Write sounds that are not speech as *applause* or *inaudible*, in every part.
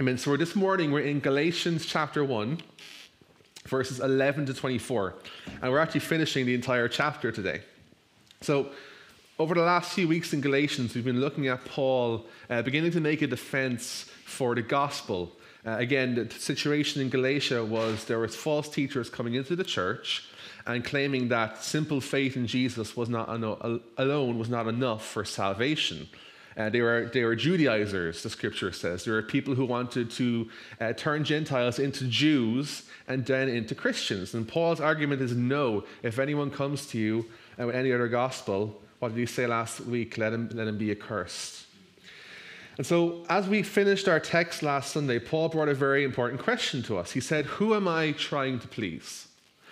I mean, so this morning we're in Galatians chapter 1, verses 11 to 24. And we're actually finishing the entire chapter today. So, over the last few weeks in Galatians, we've been looking at Paul uh, beginning to make a defense for the gospel. Uh, again, the situation in Galatia was there was false teachers coming into the church and claiming that simple faith in Jesus was not alone was not enough for salvation. Uh, they, were, they were Judaizers, the scripture says. There were people who wanted to uh, turn Gentiles into Jews and then into Christians. And Paul's argument is no, if anyone comes to you uh, with any other gospel, what did he say last week? Let him, let him be accursed. And so, as we finished our text last Sunday, Paul brought a very important question to us. He said, Who am I trying to please?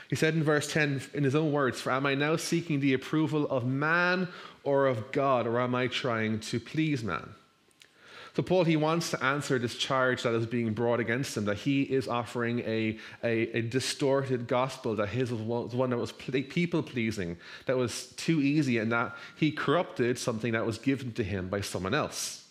He said in verse 10, in his own words, For am I now seeking the approval of man or of God, or am I trying to please man? So, Paul, he wants to answer this charge that is being brought against him that he is offering a, a, a distorted gospel, that his was one that was people pleasing, that was too easy, and that he corrupted something that was given to him by someone else.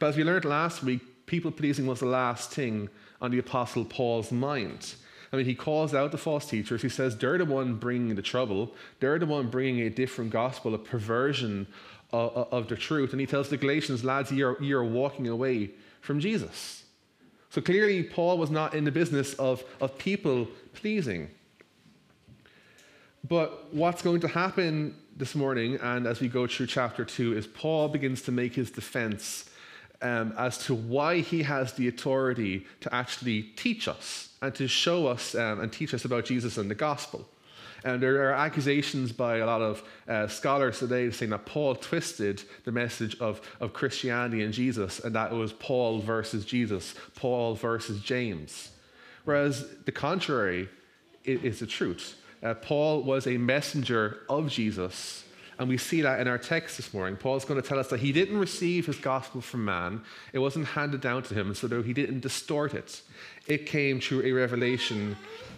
But as we learned last week, people pleasing was the last thing on the Apostle Paul's mind. I mean, he calls out the false teachers. He says they're the one bringing the trouble. They're the one bringing a different gospel, a perversion of, of the truth. And he tells the Galatians, lads, you're, you're walking away from Jesus. So clearly, Paul was not in the business of, of people pleasing. But what's going to happen this morning, and as we go through chapter 2, is Paul begins to make his defense um, as to why he has the authority to actually teach us and to show us um, and teach us about Jesus and the gospel. And there are accusations by a lot of uh, scholars today saying that Paul twisted the message of, of Christianity and Jesus, and that it was Paul versus Jesus, Paul versus James. Whereas the contrary is the truth. Uh, Paul was a messenger of Jesus, and we see that in our text this morning. Paul's going to tell us that he didn't receive his gospel from man, it wasn't handed down to him, so though he didn't distort it, it came through a revelation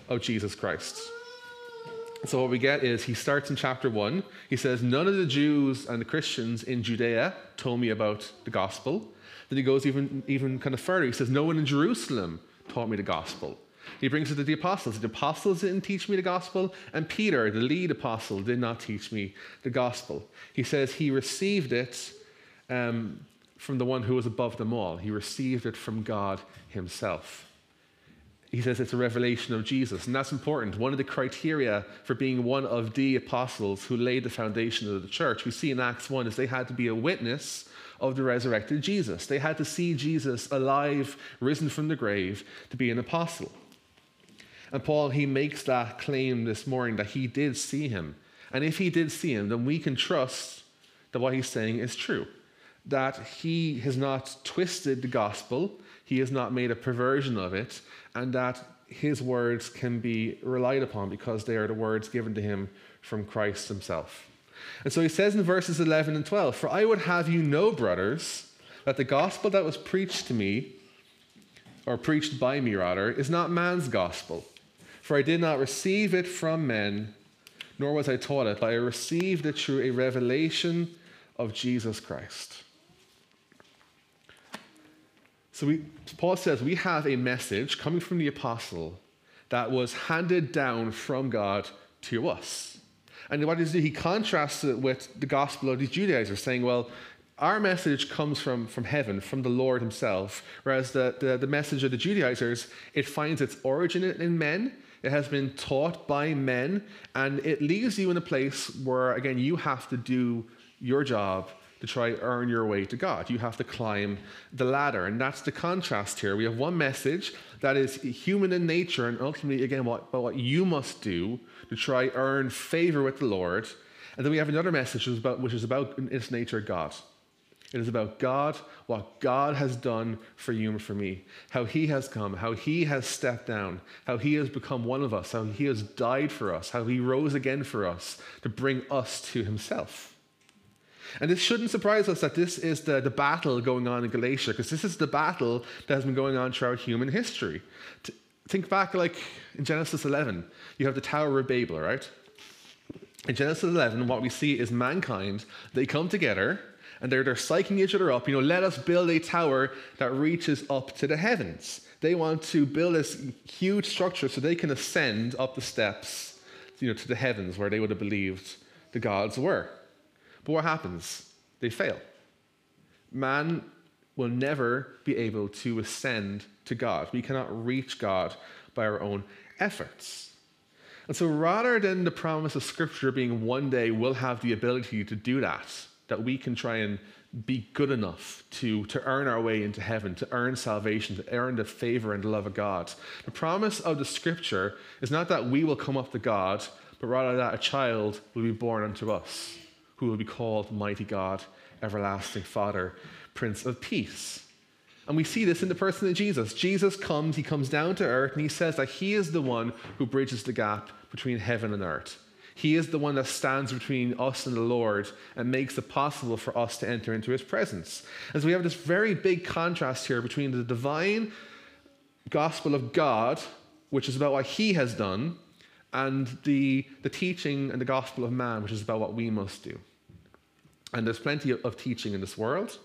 of Jesus Christ. So what we get is he starts in chapter one. He says, None of the Jews and the Christians in Judea told me about the gospel. Then he goes even, even kind of further. He says, No one in Jerusalem taught me the gospel. He brings it to the apostles. The apostles didn't teach me the gospel, and Peter, the lead apostle, did not teach me the gospel. He says he received it um, from the one who was above them all. He received it from God himself he says it's a revelation of Jesus. And that's important. One of the criteria for being one of the apostles who laid the foundation of the church, we see in Acts 1, is they had to be a witness of the resurrected Jesus. They had to see Jesus alive, risen from the grave, to be an apostle. And Paul, he makes that claim this morning that he did see him. And if he did see him, then we can trust that what he's saying is true. That he has not twisted the gospel, he has not made a perversion of it, and that his words can be relied upon because they are the words given to him from Christ himself. And so he says in verses 11 and 12 For I would have you know, brothers, that the gospel that was preached to me, or preached by me rather, is not man's gospel. For I did not receive it from men, nor was I taught it, but I received it through a revelation of Jesus Christ. So we, Paul says we have a message coming from the apostle that was handed down from God to us. And what does he do? He contrasts it with the gospel of the Judaizers, saying, well, our message comes from, from heaven, from the Lord himself, whereas the, the, the message of the Judaizers, it finds its origin in men, it has been taught by men, and it leaves you in a place where, again, you have to do your job to try earn your way to God. You have to climb the ladder. And that's the contrast here. We have one message that is human in nature, and ultimately, again, what, what you must do to try earn favor with the Lord. And then we have another message which is about, which is about its nature, God. It is about God, what God has done for you and for me, how He has come, how He has stepped down, how He has become one of us, how He has died for us, how He rose again for us to bring us to Himself. And this shouldn't surprise us that this is the, the battle going on in Galatia, because this is the battle that has been going on throughout human history. To think back, like in Genesis 11, you have the Tower of Babel, right? In Genesis 11, what we see is mankind, they come together And they're, they're psyching each other up, you know, let us build a tower that reaches up to the heavens. They want to build this huge structure so they can ascend up the steps, you know, to the heavens where they would have believed the gods were. But what happens? They fail. Man will never be able to ascend to God. We cannot reach God by our own efforts. And so, rather than the promise of Scripture being one day we'll have the ability to do that, that we can try and be good enough to, to earn our way into heaven, to earn salvation, to earn the favor and the love of God. The promise of the Scripture is not that we will come up to God, but rather that a child will be born unto us, who will be called Mighty God, Everlasting Father, Prince of Peace. And we see this in the person of Jesus. Jesus comes, he comes down to earth, and he says that he is the one who bridges the gap between heaven and earth. He is the one that stands between us and the Lord and makes it possible for us to enter into his presence. And so we have this very big contrast here between the divine gospel of God, which is about what he has done, and the, the teaching and the gospel of man, which is about what we must do. And there's plenty of, of teaching in this world,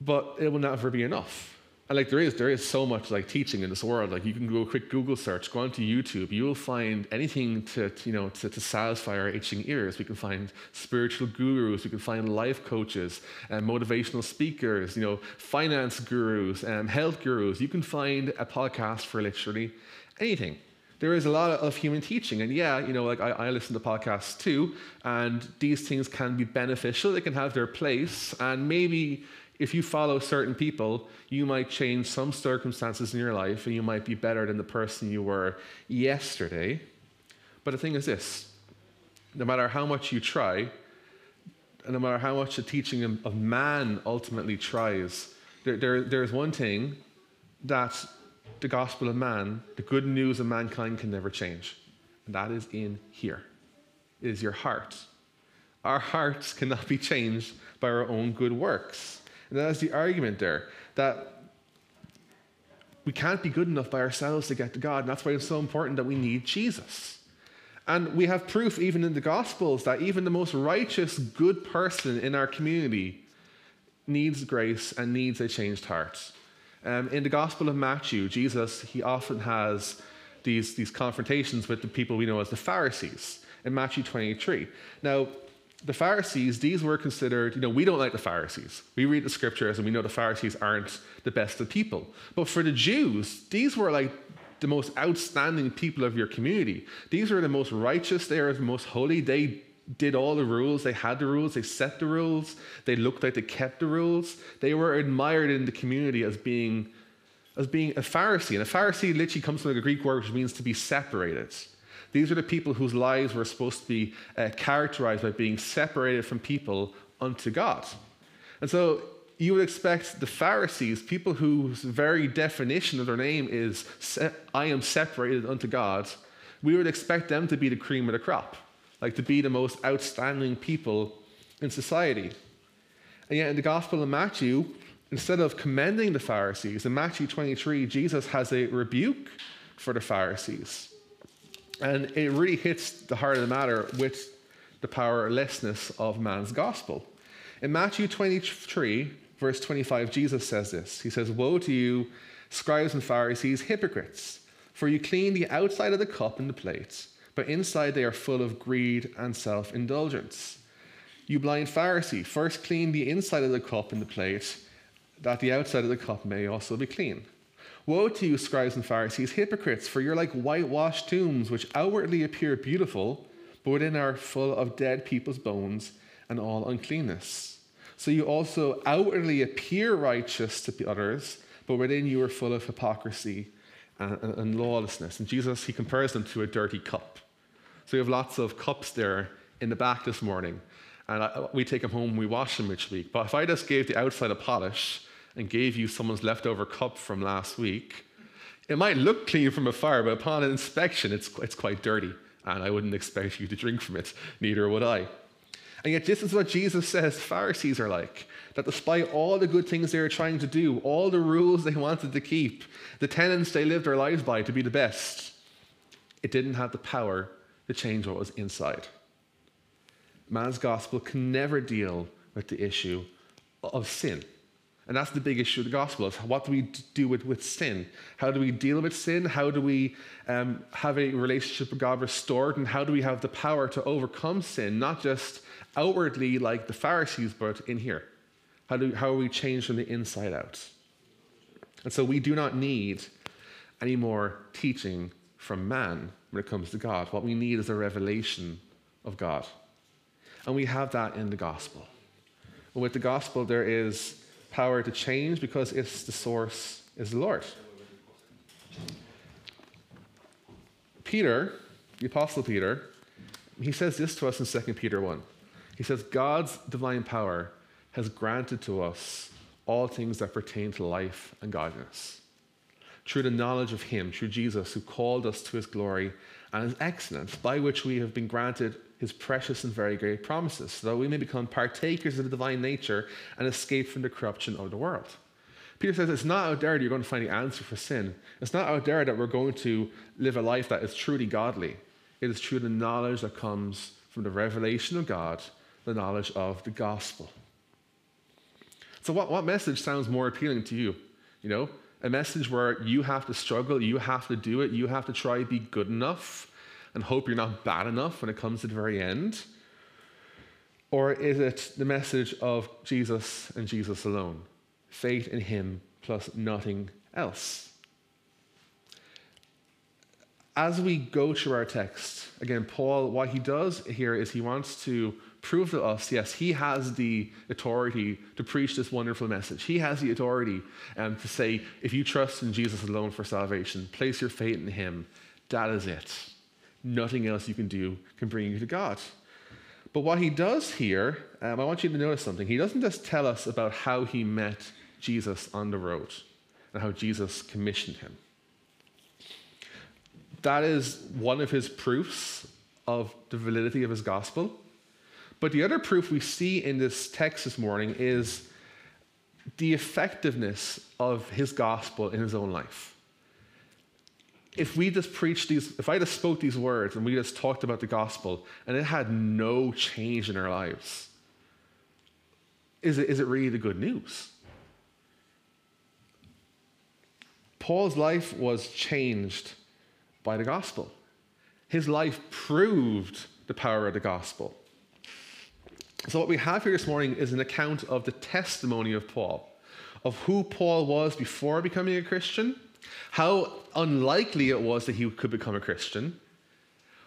but it will never be enough. And like there is, there is so much like teaching in this world. Like you can do a quick Google search, go onto YouTube, you will find anything to, to you know to, to, satisfy our itching ears. We can find spiritual gurus, we can find life coaches, and motivational speakers, you know, finance gurus, and health gurus. You can find a podcast for literally anything. There is a lot of human teaching, and yeah, you know, like I, I listen to podcasts too, and these things can be beneficial. They can have their place, and maybe if you follow certain people, you might change some circumstances in your life and you might be better than the person you were yesterday. But the thing is this no matter how much you try, and no matter how much the teaching of man ultimately tries, there, there, there's one thing that the gospel of man, the good news of mankind, can never change, and that is in here. It is your heart. Our hearts cannot be changed by our own good works. And that's the argument there that we can't be good enough by ourselves to get to God. And that's why it's so important that we need Jesus. And we have proof, even in the Gospels, that even the most righteous, good person in our community needs grace and needs a changed heart. Um, in the Gospel of Matthew, Jesus, he often has these, these confrontations with the people we know as the Pharisees in Matthew 23. Now, the Pharisees, these were considered, you know, we don't like the Pharisees. We read the scriptures and we know the Pharisees aren't the best of people. But for the Jews, these were like the most outstanding people of your community. These were the most righteous, they were the most holy. They did all the rules, they had the rules, they set the rules, they looked like they kept the rules. They were admired in the community as being as being a Pharisee. And a Pharisee literally comes from the Greek word which means to be separated. These are the people whose lives were supposed to be uh, characterized by being separated from people unto God. And so you would expect the Pharisees, people whose very definition of their name is, I am separated unto God, we would expect them to be the cream of the crop, like to be the most outstanding people in society. And yet in the Gospel of Matthew, instead of commending the Pharisees, in Matthew 23, Jesus has a rebuke for the Pharisees. And it really hits the heart of the matter with the powerlessness of man's gospel. In Matthew 23, verse 25, Jesus says this He says, Woe to you, scribes and Pharisees, hypocrites, for you clean the outside of the cup and the plates, but inside they are full of greed and self indulgence. You blind Pharisee, first clean the inside of the cup and the plate, that the outside of the cup may also be clean. Woe to you, scribes and Pharisees, hypocrites, for you're like whitewashed tombs, which outwardly appear beautiful, but within are full of dead people's bones and all uncleanness. So you also outwardly appear righteous to the others, but within you are full of hypocrisy and, and, and lawlessness. And Jesus, he compares them to a dirty cup. So we have lots of cups there in the back this morning. And I, we take them home, we wash them each week. But if I just gave the outside a polish and gave you someone's leftover cup from last week, it might look clean from afar, but upon inspection, it's, it's quite dirty, and I wouldn't expect you to drink from it. Neither would I. And yet, this is what Jesus says Pharisees are like. That despite all the good things they were trying to do, all the rules they wanted to keep, the tenets they lived their lives by to be the best, it didn't have the power to change what was inside. Man's gospel can never deal with the issue of sin. And that's the big issue of the gospel is what do we do with, with sin? How do we deal with sin? How do we um, have a relationship with God restored? And how do we have the power to overcome sin, not just outwardly like the Pharisees, but in here? How, do, how are we changed from the inside out? And so we do not need any more teaching from man when it comes to God. What we need is a revelation of God. And we have that in the gospel. And with the gospel, there is power to change because it's the source is the Lord. Peter, the Apostle Peter, he says this to us in 2 Peter 1. He says, God's divine power has granted to us all things that pertain to life and godliness. Through the knowledge of Him, through Jesus, who called us to His glory and His excellence, by which we have been granted his precious and very great promises, so that we may become partakers of the divine nature and escape from the corruption of the world. Peter says it's not out there that you're going to find the answer for sin. It's not out there that we're going to live a life that is truly godly. It is through the knowledge that comes from the revelation of God, the knowledge of the gospel. So, what, what message sounds more appealing to you? You know, a message where you have to struggle, you have to do it, you have to try to be good enough, and hope you're not bad enough when it comes to the very end? Or is it the message of Jesus and Jesus alone? Faith in Him plus nothing else. As we go through our text, again, Paul, what he does here is he wants to prove to us yes, he has the authority to preach this wonderful message. He has the authority um, to say, if you trust in Jesus alone for salvation, place your faith in Him, that is it. Nothing else you can do can bring you to God. But what he does here, um, I want you to notice something. He doesn't just tell us about how he met Jesus on the road and how Jesus commissioned him. That is one of his proofs of the validity of his gospel. But the other proof we see in this text this morning is the effectiveness of his gospel in his own life if we just preached these, if I just spoke these words and we just talked about the gospel and it had no change in our lives, is it, is it really the good news? Paul's life was changed by the gospel. His life proved the power of the gospel. So, what we have here this morning is an account of the testimony of Paul, of who Paul was before becoming a Christian how unlikely it was that he could become a Christian,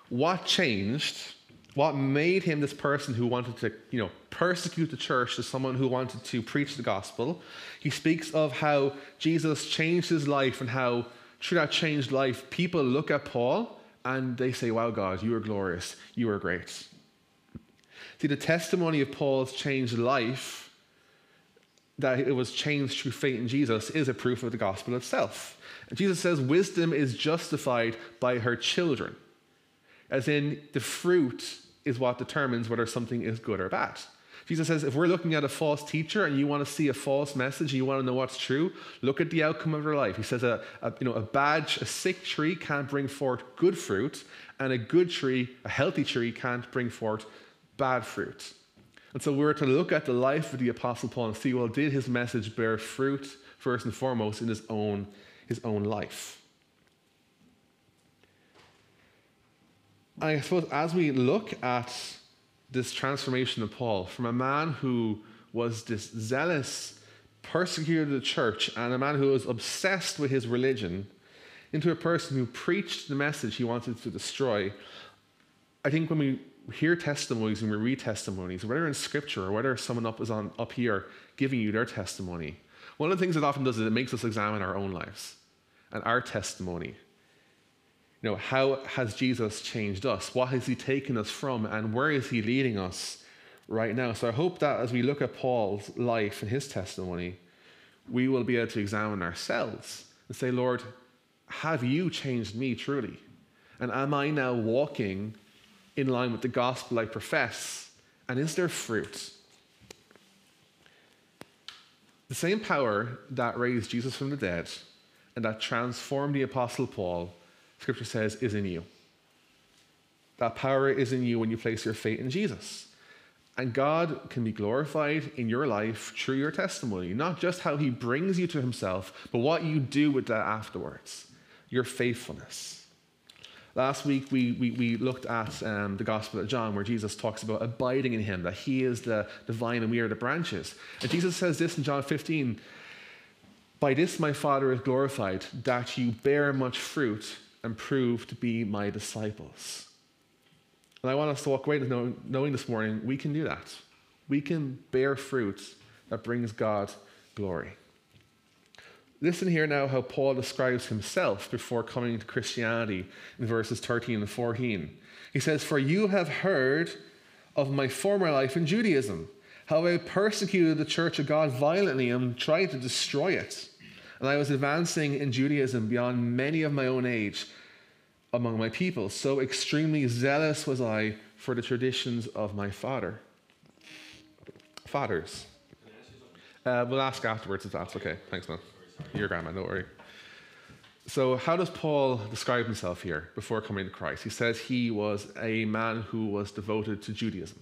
what changed, what made him this person who wanted to, you know, persecute the church to someone who wanted to preach the gospel. He speaks of how Jesus changed his life and how through that changed life, people look at Paul and they say, Wow, God, you are glorious, you are great. See, the testimony of Paul's changed life, that it was changed through faith in Jesus, is a proof of the gospel itself. Jesus says wisdom is justified by her children, as in the fruit is what determines whether something is good or bad. Jesus says if we're looking at a false teacher and you want to see a false message and you want to know what's true, look at the outcome of their life. He says a, a, you know, a bad, a sick tree can't bring forth good fruit, and a good tree, a healthy tree, can't bring forth bad fruit. And so we're to look at the life of the Apostle Paul and see, well, did his message bear fruit first and foremost in his own his own life. I suppose as we look at this transformation of Paul from a man who was this zealous persecutor of the church and a man who was obsessed with his religion into a person who preached the message he wanted to destroy, I think when we hear testimonies and we read testimonies, whether in scripture or whether someone up is on up here giving you their testimony, one of the things it often does is it makes us examine our own lives and our testimony. You know, how has Jesus changed us? What has he taken us from? And where is he leading us right now? So I hope that as we look at Paul's life and his testimony, we will be able to examine ourselves and say, Lord, have you changed me truly? And am I now walking in line with the gospel I profess? And is there fruit? The same power that raised Jesus from the dead and that transformed the Apostle Paul, Scripture says, is in you. That power is in you when you place your faith in Jesus. And God can be glorified in your life through your testimony, not just how He brings you to Himself, but what you do with that afterwards, your faithfulness. Last week, we, we, we looked at um, the Gospel of John, where Jesus talks about abiding in Him, that He is the, the vine and we are the branches. And Jesus says this in John 15 By this my Father is glorified, that you bear much fruit and prove to be my disciples. And I want us to walk away knowing this morning we can do that. We can bear fruit that brings God glory. Listen here now how Paul describes himself before coming to Christianity in verses 13 and 14. He says, For you have heard of my former life in Judaism, how I persecuted the church of God violently and tried to destroy it. And I was advancing in Judaism beyond many of my own age among my people. So extremely zealous was I for the traditions of my father. Fathers. Uh, we'll ask afterwards if that's okay. Thanks, man. Your grandma, don't worry. So, how does Paul describe himself here before coming to Christ? He says he was a man who was devoted to Judaism.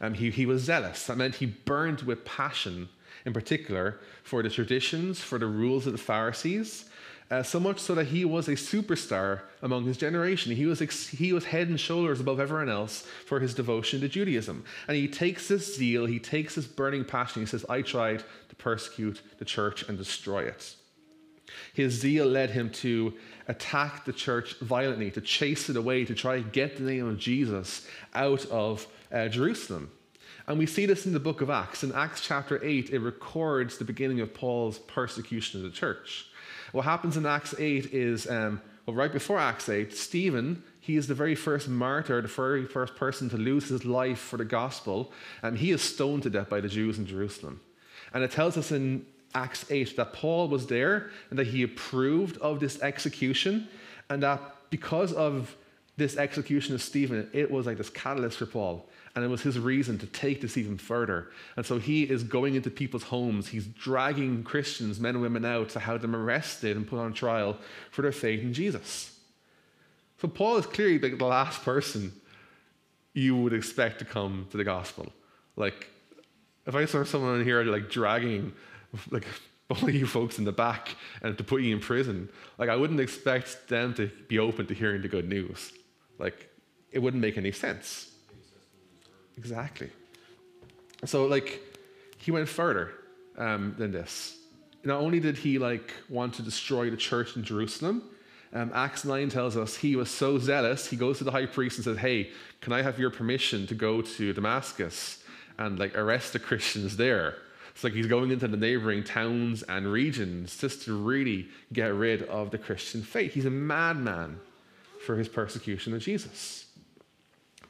Um, he, he was zealous. That meant he burned with passion, in particular, for the traditions, for the rules of the Pharisees, uh, so much so that he was a superstar among his generation. He was, ex- he was head and shoulders above everyone else for his devotion to Judaism. And he takes this zeal, he takes this burning passion, he says, I tried persecute the church and destroy it. His zeal led him to attack the church violently, to chase it away, to try to get the name of Jesus out of uh, Jerusalem. And we see this in the book of Acts. In Acts chapter 8, it records the beginning of Paul's persecution of the church. What happens in Acts 8 is, um, well, right before Acts 8, Stephen, he is the very first martyr, the very first person to lose his life for the gospel. and he is stoned to death by the Jews in Jerusalem. And it tells us in Acts 8 that Paul was there and that he approved of this execution, and that because of this execution of Stephen, it was like this catalyst for Paul. And it was his reason to take this even further. And so he is going into people's homes. He's dragging Christians, men and women, out to have them arrested and put on trial for their faith in Jesus. So Paul is clearly like the last person you would expect to come to the gospel. Like, if I saw someone here like dragging like *laughs* all you folks in the back and to put you in prison, like I wouldn't expect them to be open to hearing the good news. Like, it wouldn't make any sense. Exactly. So, like, he went further um, than this. Not only did he like want to destroy the church in Jerusalem, um, Acts 9 tells us he was so zealous, he goes to the high priest and says, Hey, can I have your permission to go to Damascus and like arrest the Christians there? It's like he's going into the neighboring towns and regions just to really get rid of the Christian faith. He's a madman for his persecution of Jesus.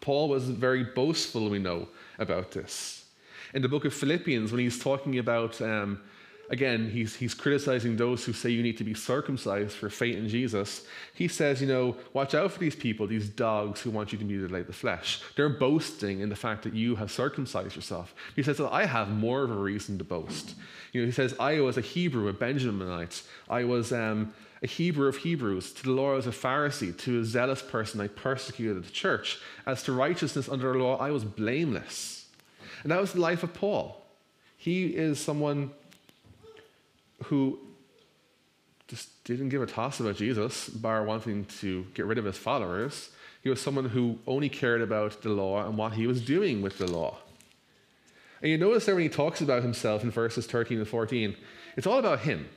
Paul was very boastful, we know, about this. In the book of Philippians, when he's talking about, um, again, he's, he's criticizing those who say you need to be circumcised for faith in Jesus. He says, you know, watch out for these people, these dogs who want you to mutilate the flesh. They're boasting in the fact that you have circumcised yourself. He says, well, I have more of a reason to boast. You know, he says, I was a Hebrew, a Benjaminite. I was um, a Hebrew of Hebrews, to the law I was a Pharisee, to a zealous person, I persecuted the church. As to righteousness under the law, I was blameless. And that was the life of Paul. He is someone who just didn't give a toss about Jesus, bar wanting to get rid of his followers. He was someone who only cared about the law and what he was doing with the law. And you notice there when he talks about himself in verses 13 and 14, it's all about him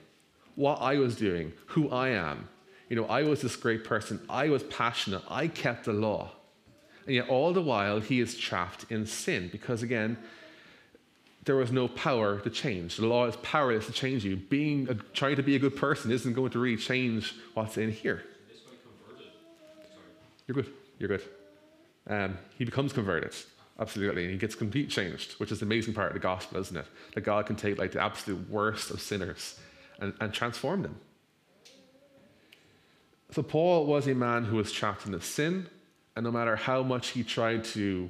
what I was doing, who I am. You know, I was this great person. I was passionate. I kept the law. And yet, all the while, he is trapped in sin because, again, there was no power to change. The law is powerless to change you. Being a, trying to be a good person isn't going to really change what's in here. You're good. You're good. Um, he becomes converted, absolutely, and he gets complete changed, which is the amazing part of the gospel, isn't it? That God can take like the absolute worst of sinners and, and transformed him. So, Paul was a man who was trapped in his sin, and no matter how much he tried to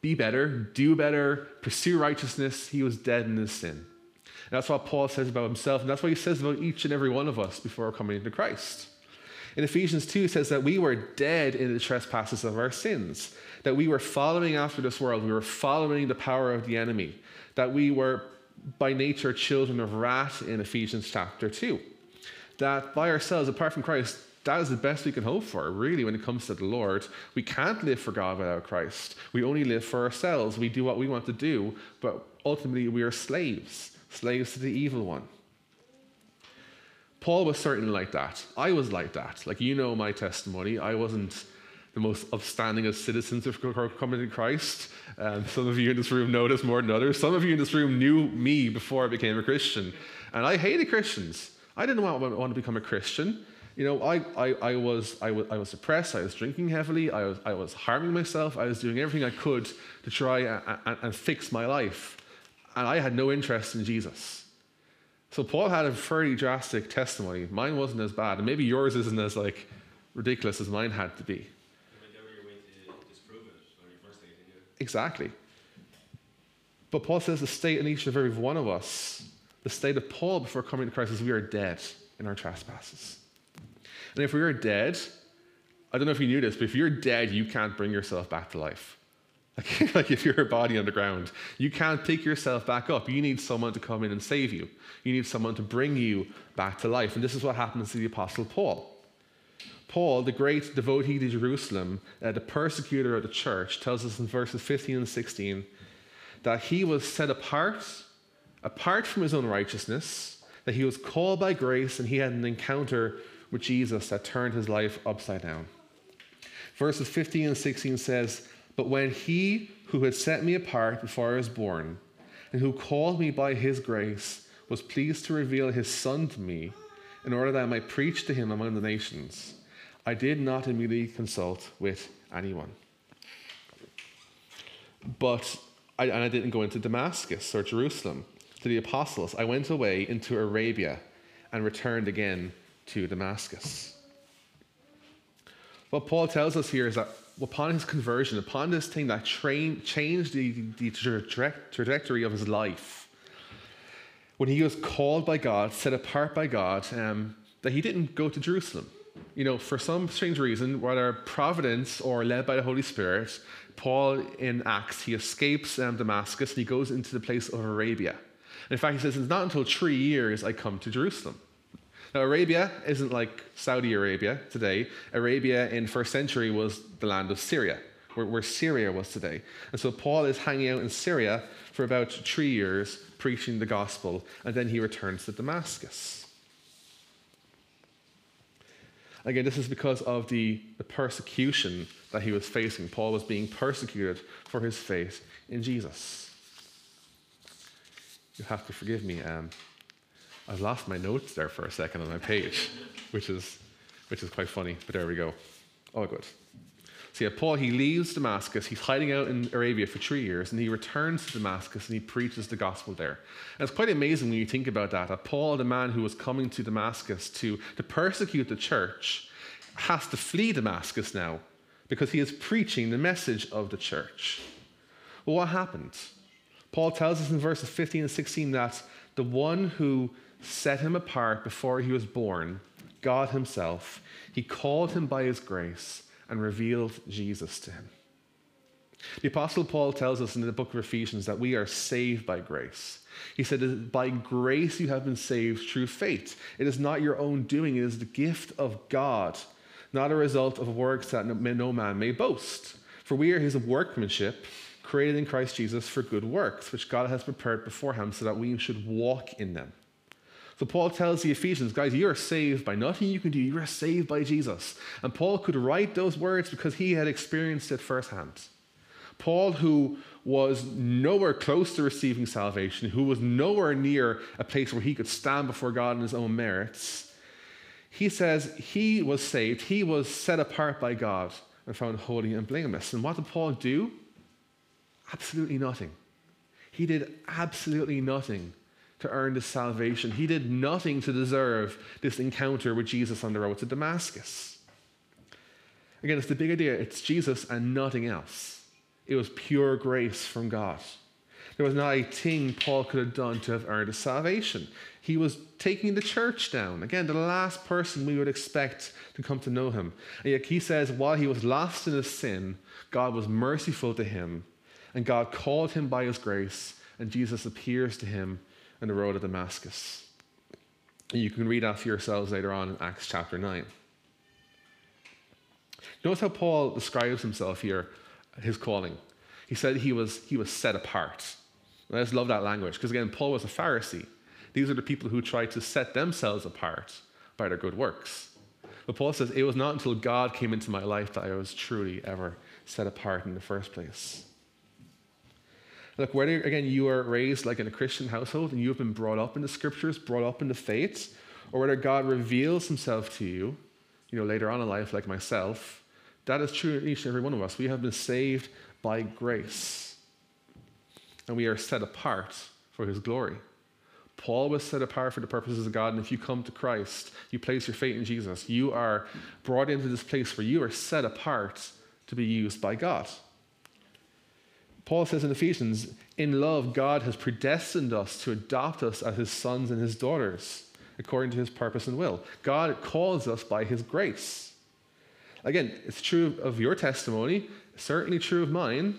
be better, do better, pursue righteousness, he was dead in his sin. And that's what Paul says about himself, and that's what he says about each and every one of us before coming into Christ. In Ephesians 2, it says that we were dead in the trespasses of our sins, that we were following after this world, we were following the power of the enemy, that we were by nature children of wrath in Ephesians chapter 2. That by ourselves, apart from Christ, that is the best we can hope for, really, when it comes to the Lord. We can't live for God without Christ. We only live for ourselves. We do what we want to do, but ultimately we are slaves, slaves to the evil one. Paul was certainly like that. I was like that. Like, you know my testimony. I wasn't the most upstanding of citizens of coming to Christ. Um, some of you in this room know this more than others. Some of you in this room knew me before I became a Christian. And I hated Christians. I didn't want, want to become a Christian. You know, I, I, I, was, I, was, I was depressed. I was drinking heavily. I was, I was harming myself. I was doing everything I could to try and, and, and fix my life. And I had no interest in Jesus. So Paul had a fairly drastic testimony. Mine wasn't as bad, and maybe yours isn't as like ridiculous as mine had to be. Exactly. But Paul says the state in each of every one of us, the state of Paul before coming to Christ is we are dead in our trespasses. And if we are dead, I don't know if you knew this, but if you're dead, you can't bring yourself back to life. Like, *laughs* like if you're a body on the ground, you can't pick yourself back up. You need someone to come in and save you. You need someone to bring you back to life. And this is what happens to the Apostle Paul. Paul, the great devotee to Jerusalem, uh, the persecutor of the church, tells us in verses 15 and 16 that he was set apart, apart from his own righteousness, that he was called by grace, and he had an encounter with Jesus that turned his life upside down. Verses 15 and 16 says, But when he who had set me apart before I was born, and who called me by his grace, was pleased to reveal his Son to me, in order that I might preach to him among the nations, I did not immediately consult with anyone. But I, and I didn't go into Damascus or Jerusalem to the apostles. I went away into Arabia and returned again to Damascus. What Paul tells us here is that upon his conversion, upon this thing that train, changed the, the trajectory of his life, when he was called by God, set apart by God, um, that he didn't go to Jerusalem you know, for some strange reason, whether providence or led by the Holy Spirit, Paul in Acts, he escapes um, Damascus and he goes into the place of Arabia. And in fact, he says, It's not until three years I come to Jerusalem. Now, Arabia isn't like Saudi Arabia today. Arabia in first century was the land of Syria, where, where Syria was today. And so Paul is hanging out in Syria for about three years, preaching the gospel, and then he returns to Damascus. Again, this is because of the, the persecution that he was facing. Paul was being persecuted for his faith in Jesus. You have to forgive me. Um, I've lost my notes there for a second on my page, which is, which is quite funny, but there we go. All good. So yeah, Paul, he leaves Damascus. He's hiding out in Arabia for three years, and he returns to Damascus and he preaches the gospel there. And it's quite amazing when you think about that, that Paul, the man who was coming to Damascus to, to persecute the church, has to flee Damascus now because he is preaching the message of the church. Well, what happened? Paul tells us in verses 15 and 16 that the one who set him apart before he was born, God Himself, He called him by His grace and revealed Jesus to him. The Apostle Paul tells us in the book of Ephesians that we are saved by grace. He said, By grace you have been saved through faith. It is not your own doing, it is the gift of God, not a result of works that no man may boast. For we are his workmanship, created in Christ Jesus for good works, which God has prepared beforehand so that we should walk in them. So Paul tells the Ephesians, guys, you are saved by nothing you can do. You are saved by Jesus. And Paul could write those words because he had experienced it firsthand. Paul, who was nowhere close to receiving salvation, who was nowhere near a place where he could stand before God in his own merits, he says he was saved, he was set apart by God and found holy and blameless. And what did Paul do? Absolutely nothing. He did absolutely nothing to earn this salvation. He did nothing to deserve this encounter with Jesus on the road to Damascus. Again, it's the big idea it's Jesus and nothing else. It was pure grace from God. There was not a thing Paul could have done to have earned his salvation. He was taking the church down. Again, the last person we would expect to come to know him. And yet he says, while he was lost in his sin, God was merciful to him, and God called him by his grace, and Jesus appears to him on the road of Damascus. And you can read that for yourselves later on in Acts chapter 9. Notice how Paul describes himself here, his calling. He said he was, he was set apart. I just love that language because, again, Paul was a Pharisee. These are the people who tried to set themselves apart by their good works. But Paul says, It was not until God came into my life that I was truly ever set apart in the first place. Look, whether, again, you are raised like in a Christian household and you have been brought up in the scriptures, brought up in the faith, or whether God reveals himself to you, you know, later on in life, like myself, that is true in each and every one of us. We have been saved by grace, and we are set apart for his glory. Paul was set apart for the purposes of God, and if you come to Christ, you place your faith in Jesus, you are brought into this place where you are set apart to be used by God. Paul says in Ephesians, in love, God has predestined us to adopt us as his sons and his daughters, according to his purpose and will. God calls us by his grace. Again, it's true of your testimony, certainly true of mine.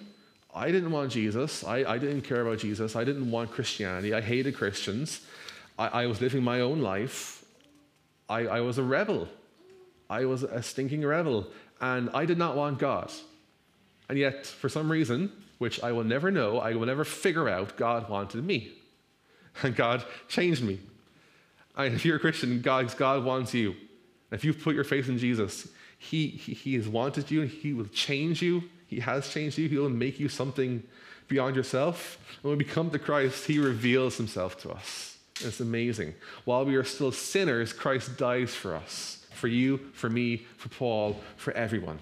I didn't want Jesus. I, I didn't care about Jesus. I didn't want Christianity. I hated Christians. I, I was living my own life. I, I was a rebel. I was a stinking rebel. And I did not want God. And yet, for some reason, which I will never know, I will never figure out, God wanted me. And God changed me. And if you're a Christian, God, God wants you. If you've put your faith in Jesus, he, he, he has wanted you, and He will change you. He has changed you. He will make you something beyond yourself. And when we come to Christ, He reveals Himself to us. It's amazing. While we are still sinners, Christ dies for us for you, for me, for Paul, for everyone.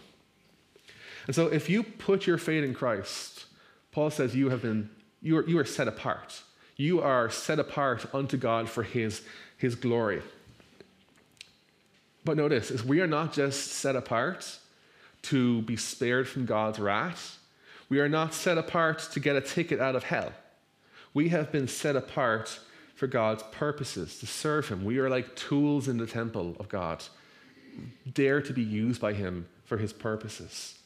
And so if you put your faith in Christ, Paul says you have been, you are, you are set apart. You are set apart unto God for his, his glory. But notice, is we are not just set apart to be spared from God's wrath. We are not set apart to get a ticket out of hell. We have been set apart for God's purposes, to serve Him. We are like tools in the temple of God, dare to be used by Him for His purposes.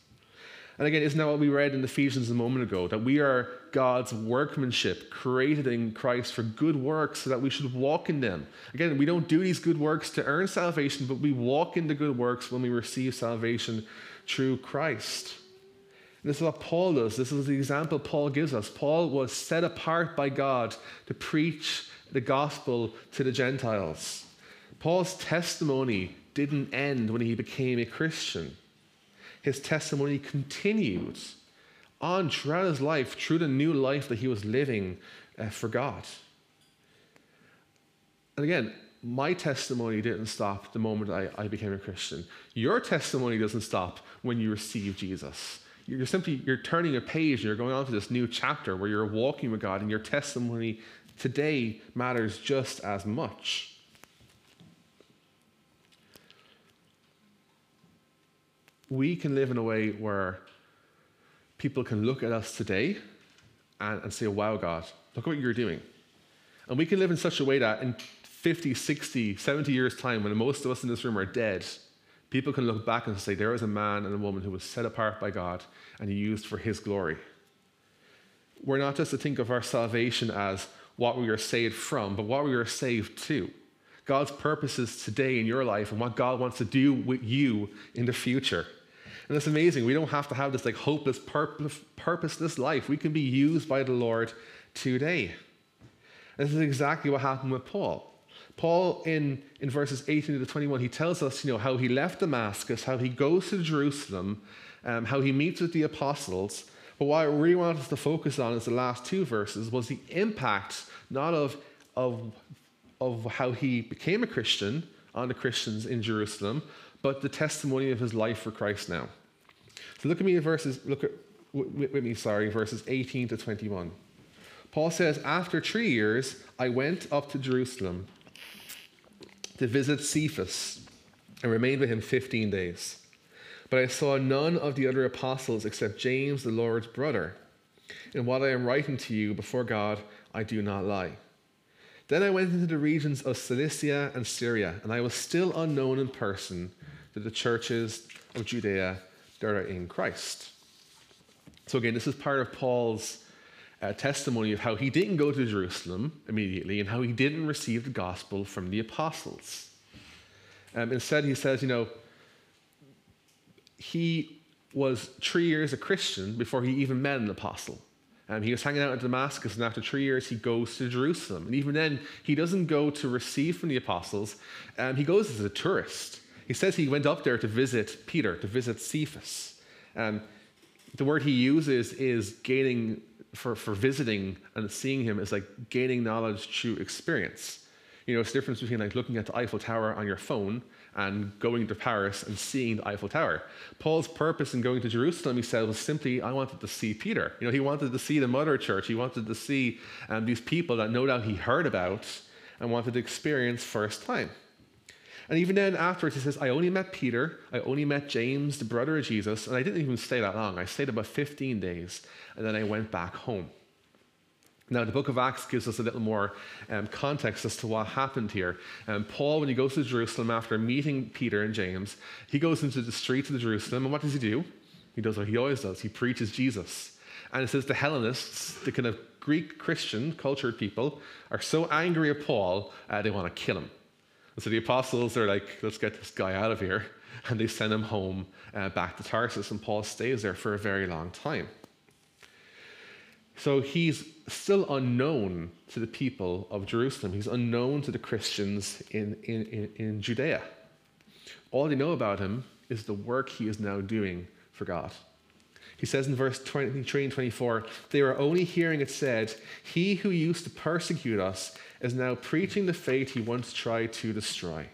And again, isn't that what we read in Ephesians a moment ago? That we are God's workmanship, created in Christ for good works, so that we should walk in them. Again, we don't do these good works to earn salvation, but we walk in the good works when we receive salvation through Christ. And this is what Paul does. This is the example Paul gives us. Paul was set apart by God to preach the gospel to the Gentiles. Paul's testimony didn't end when he became a Christian his testimony continues on throughout his life, through the new life that he was living uh, for God. And again, my testimony didn't stop the moment I, I became a Christian. Your testimony doesn't stop when you receive Jesus. You're simply you're turning a page and you're going on to this new chapter where you're walking with God, and your testimony today matters just as much. We can live in a way where people can look at us today and, and say, wow, God, look at what you're doing. And we can live in such a way that in 50, 60, 70 years' time, when most of us in this room are dead, people can look back and say, there was a man and a woman who was set apart by God and used for his glory. We're not just to think of our salvation as what we are saved from, but what we are saved to. God's purposes today in your life and what God wants to do with you in the future. And it's amazing. We don't have to have this like hopeless, purpose, purposeless life. We can be used by the Lord today. And this is exactly what happened with Paul. Paul, in, in verses 18 to 21, he tells us, you know, how he left Damascus, how he goes to Jerusalem, um, how he meets with the apostles. But what I really want us to focus on is the last two verses was the impact, not of, of, of how he became a Christian on the Christians in Jerusalem, but the testimony of his life for Christ now. So look at me verses, look at with me, sorry, verses 18 to 21. Paul says, After three years, I went up to Jerusalem to visit Cephas and remained with him 15 days. But I saw none of the other apostles except James, the Lord's brother. In what I am writing to you before God, I do not lie. Then I went into the regions of Cilicia and Syria, and I was still unknown in person to the churches of Judea that are in Christ. So, again, this is part of Paul's uh, testimony of how he didn't go to Jerusalem immediately and how he didn't receive the gospel from the apostles. Um, instead, he says, you know, he was three years a Christian before he even met an apostle. Um, he was hanging out in Damascus, and after three years, he goes to Jerusalem. And even then, he doesn't go to receive from the apostles, um, he goes as a tourist. He says he went up there to visit Peter, to visit Cephas. And the word he uses is gaining, for, for visiting and seeing him, is like gaining knowledge through experience. You know, it's the difference between like looking at the Eiffel Tower on your phone and going to Paris and seeing the Eiffel Tower. Paul's purpose in going to Jerusalem, he said, was simply, I wanted to see Peter. You know, he wanted to see the mother church. He wanted to see um, these people that no doubt he heard about and wanted to experience first time. And even then, afterwards, he says, I only met Peter, I only met James, the brother of Jesus, and I didn't even stay that long. I stayed about 15 days, and then I went back home. Now, the book of Acts gives us a little more um, context as to what happened here. Um, Paul, when he goes to Jerusalem after meeting Peter and James, he goes into the streets of Jerusalem, and what does he do? He does what he always does he preaches Jesus. And it says the Hellenists, the kind of Greek Christian cultured people, are so angry at Paul, uh, they want to kill him. And so the apostles are like, let's get this guy out of here. *laughs* And they send him home uh, back to Tarsus, and Paul stays there for a very long time. So he's still unknown to the people of Jerusalem. He's unknown to the Christians in, in, in, in Judea. All they know about him is the work he is now doing for God. He says in verse 23 and 24, they were only hearing it said, He who used to persecute us is now preaching the faith he once tried to destroy.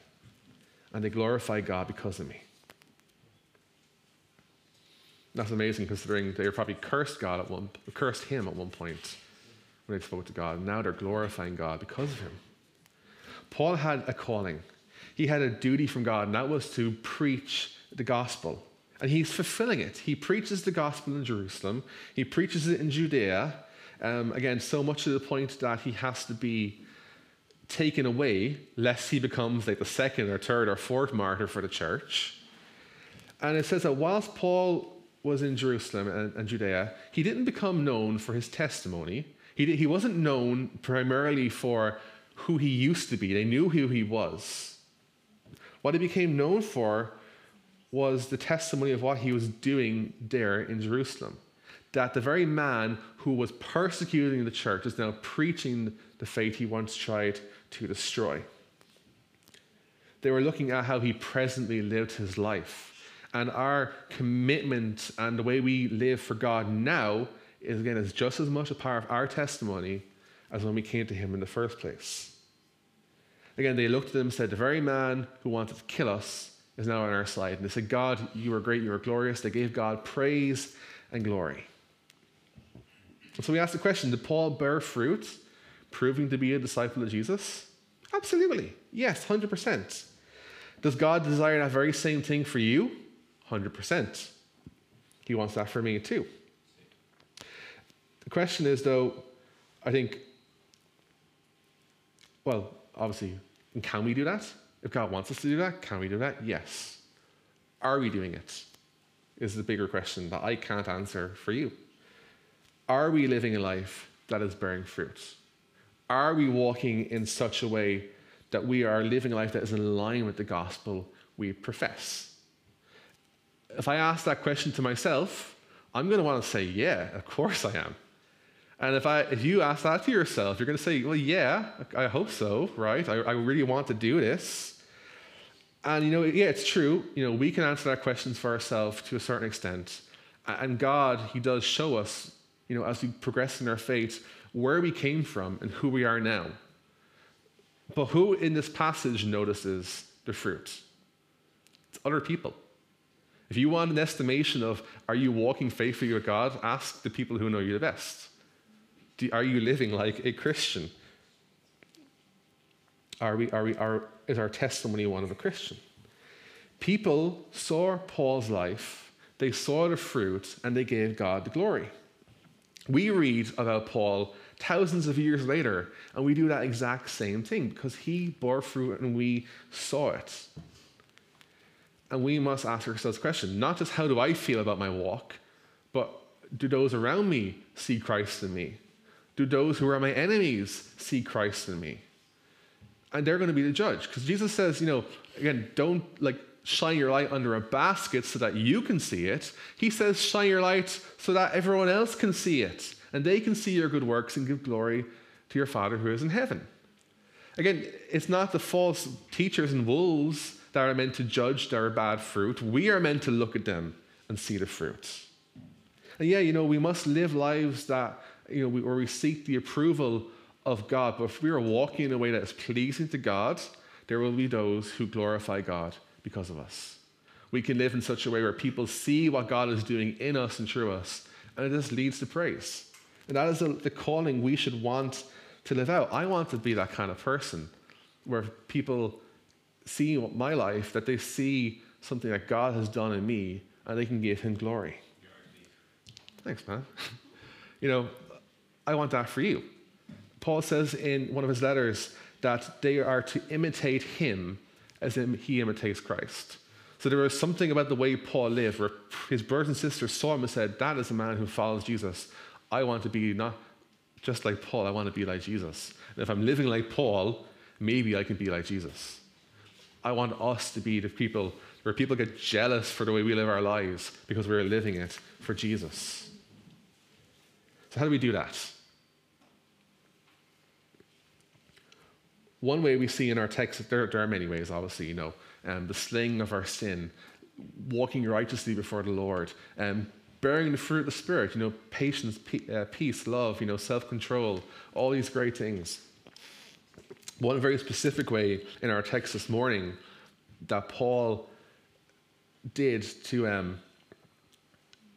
And they glorify God because of me. That's amazing considering they probably cursed God at one, cursed him at one point when they spoke to God. Now they're glorifying God because of him. Paul had a calling. He had a duty from God, and that was to preach the gospel. And he's fulfilling it. He preaches the gospel in Jerusalem. He preaches it in Judea. Um, again, so much to the point that he has to be taken away lest he becomes like the second or third or fourth martyr for the church. And it says that whilst Paul was in Jerusalem and, and Judea, he didn't become known for his testimony. He, did, he wasn't known primarily for who he used to be, they knew who he was. What he became known for was the testimony of what he was doing there in Jerusalem. That the very man who was persecuting the church is now preaching the faith he once tried to destroy. They were looking at how he presently lived his life and our commitment and the way we live for God now is again is just as much a part of our testimony as when we came to him in the first place. Again, they looked at him and said, The very man who wanted to kill us is now on our side. And they said, God, you are great, you are glorious. They gave God praise and glory. And so we asked the question Did Paul bear fruit, proving to be a disciple of Jesus? Absolutely. Yes, 100%. Does God desire that very same thing for you? 100%. He wants that for me too. The question is, though, I think, well, obviously, can we do that? If God wants us to do that, can we do that? Yes. Are we doing it? Is the bigger question that I can't answer for you. Are we living a life that is bearing fruit? Are we walking in such a way that we are living a life that is in line with the gospel we profess? if I ask that question to myself, I'm going to want to say, yeah, of course I am. And if, I, if you ask that to yourself, you're going to say, well, yeah, I hope so, right? I, I really want to do this. And, you know, yeah, it's true. You know, we can answer that question for ourselves to a certain extent. And God, He does show us, you know, as we progress in our faith, where we came from and who we are now. But who in this passage notices the fruit? It's other people. If you want an estimation of are you walking faithfully with God, ask the people who know you the best. Do, are you living like a Christian? Are we, are we, are, is our testimony one of a Christian? People saw Paul's life, they saw the fruit, and they gave God the glory. We read about Paul thousands of years later, and we do that exact same thing because he bore fruit and we saw it. And we must ask ourselves the question not just how do I feel about my walk, but do those around me see Christ in me? Do those who are my enemies see Christ in me? And they're going to be the judge. Because Jesus says, you know, again, don't like shine your light under a basket so that you can see it. He says, shine your light so that everyone else can see it. And they can see your good works and give glory to your Father who is in heaven. Again, it's not the false teachers and wolves that are meant to judge their bad fruit. We are meant to look at them and see the fruit. And yeah, you know, we must live lives that, you know, where we seek the approval of God. But if we are walking in a way that is pleasing to God, there will be those who glorify God because of us. We can live in such a way where people see what God is doing in us and through us, and it just leads to praise. And that is the calling we should want to live out. I want to be that kind of person where people see my life, that they see something that God has done in me, and they can give Him glory. Thanks, man. *laughs* you know, I want that for you. Paul says in one of his letters that they are to imitate him as he imitates Christ. So there was something about the way Paul lived where his brothers and sisters saw him and said, That is a man who follows Jesus. I want to be not just like Paul, I want to be like Jesus. And if I'm living like Paul, maybe I can be like Jesus. I want us to be the people where people get jealous for the way we live our lives because we're living it for Jesus. So, how do we do that? One way we see in our text, there, there are many ways, obviously, you know, um, the slaying of our sin, walking righteously before the Lord, um, bearing the fruit of the Spirit, you know, patience, uh, peace, love, you know, self control, all these great things. One very specific way in our text this morning that Paul did to um,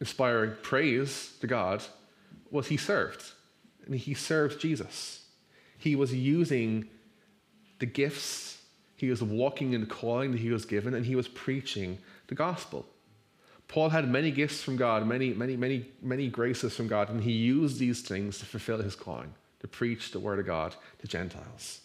inspire praise to God was he served. And he served Jesus. He was using the gifts, he was walking in the calling that he was given, and he was preaching the gospel. Paul had many gifts from God, many, many, many, many graces from God, and he used these things to fulfill his calling, to preach the word of God to Gentiles.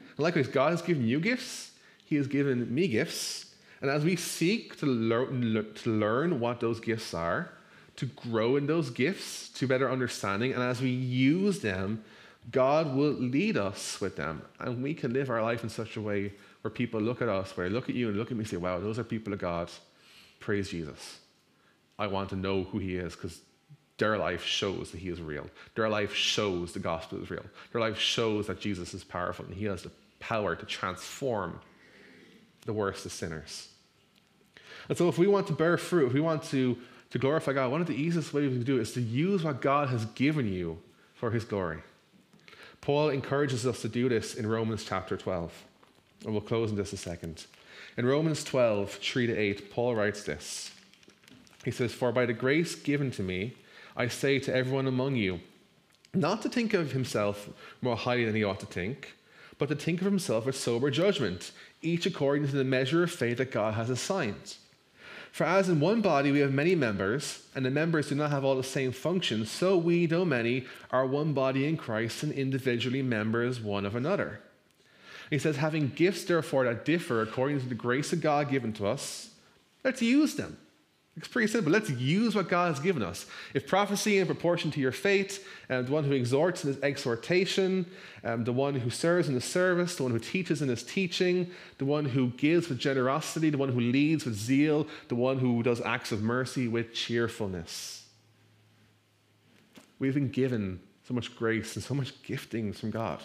And likewise, God has given you gifts, he has given me gifts, and as we seek to learn, to learn what those gifts are, to grow in those gifts, to better understanding. And as we use them, God will lead us with them. And we can live our life in such a way where people look at us, where they look at you and look at me and say, wow, those are people of God. Praise Jesus. I want to know who he is because their life shows that he is real. Their life shows the gospel is real. Their life shows that Jesus is powerful and he has the power to transform the worst of sinners. And so, if we want to bear fruit, if we want to to glorify God, one of the easiest ways to do it is to use what God has given you for his glory. Paul encourages us to do this in Romans chapter 12. And we'll close in just a second. In Romans 12, 3 to 8, Paul writes this. He says, For by the grace given to me, I say to everyone among you, not to think of himself more highly than he ought to think, but to think of himself with sober judgment, each according to the measure of faith that God has assigned. For as in one body we have many members, and the members do not have all the same functions, so we, though many, are one body in Christ and individually members one of another. He says, having gifts, therefore, that differ according to the grace of God given to us, let's use them. It's pretty simple. Let's use what God has given us. If prophecy in proportion to your faith, and the one who exhorts in his exhortation, um, the one who serves in his service, the one who teaches in his teaching, the one who gives with generosity, the one who leads with zeal, the one who does acts of mercy with cheerfulness. We've been given so much grace and so much giftings from God.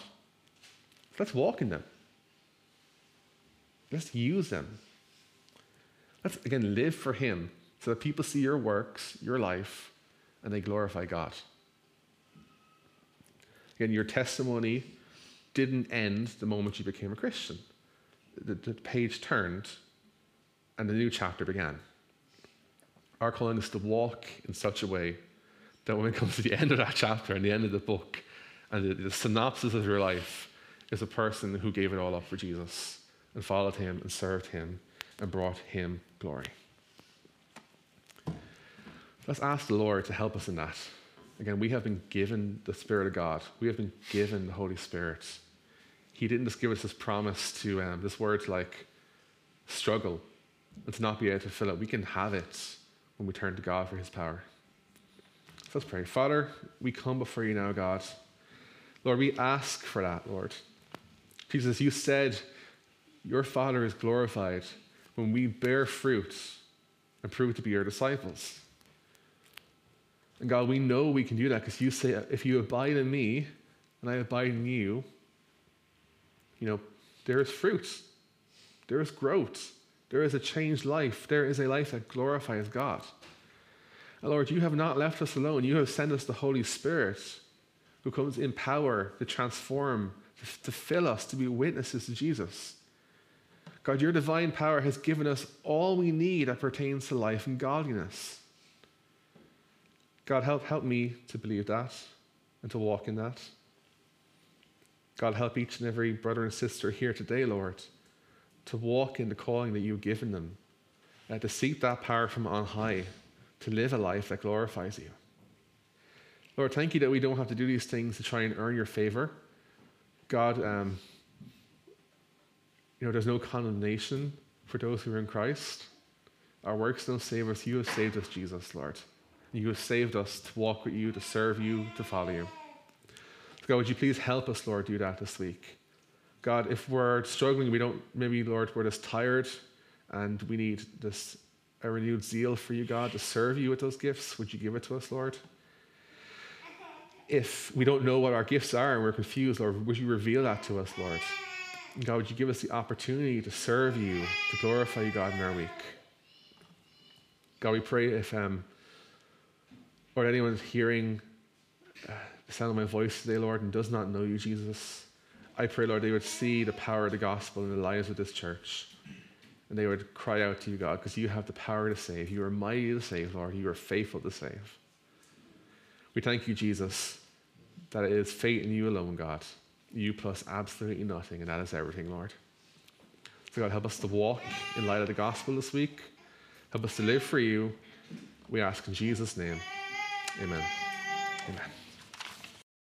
Let's walk in them. Let's use them. Let's, again, live for Him so that people see your works, your life, and they glorify God. Again, your testimony didn't end the moment you became a Christian. The, the page turned and the new chapter began. Our calling is to walk in such a way that when it comes to the *laughs* end of that chapter and the end of the book, and the, the synopsis of your life is a person who gave it all up for Jesus and followed him and served him and brought him glory. Let's ask the Lord to help us in that. Again, we have been given the Spirit of God. We have been given the Holy Spirit. He didn't just give us this promise to um, this word like struggle and to not be able to fill it. We can have it when we turn to God for His power. So let's pray. Father, we come before you now, God. Lord, we ask for that, Lord. Jesus, you said your Father is glorified when we bear fruit and prove to be your disciples. And God, we know we can do that because you say, if you abide in me and I abide in you, you know, there is fruit, there is growth, there is a changed life, there is a life that glorifies God. And Lord, you have not left us alone. You have sent us the Holy Spirit who comes in power to transform, to fill us, to be witnesses to Jesus. God, your divine power has given us all we need that pertains to life and godliness. God, help, help me to believe that and to walk in that. God, help each and every brother and sister here today, Lord, to walk in the calling that you've given them, to seek that power from on high, to live a life that glorifies you. Lord, thank you that we don't have to do these things to try and earn your favor. God, um, know, there's no condemnation for those who are in Christ. Our works don't save us. You have saved us, Jesus, Lord. You have saved us to walk with you, to serve you, to follow you. So God, would you please help us, Lord, do that this week? God, if we're struggling, we don't, maybe, Lord, we're just tired and we need this a renewed zeal for you, God, to serve you with those gifts. Would you give it to us, Lord? If we don't know what our gifts are and we're confused, Lord, would you reveal that to us, Lord? God, would you give us the opportunity to serve you, to glorify you, God, in our week? God, we pray if, um, Lord, anyone hearing uh, the sound of my voice today, Lord, and does not know you, Jesus, I pray, Lord, they would see the power of the gospel in the lives of this church. And they would cry out to you, God, because you have the power to save. You are mighty to save, Lord. You are faithful to save. We thank you, Jesus, that it is faith in you alone, God. You plus absolutely nothing, and that is everything, Lord. So, God, help us to walk in light of the gospel this week. Help us to live for you. We ask in Jesus' name. Amen. Amen.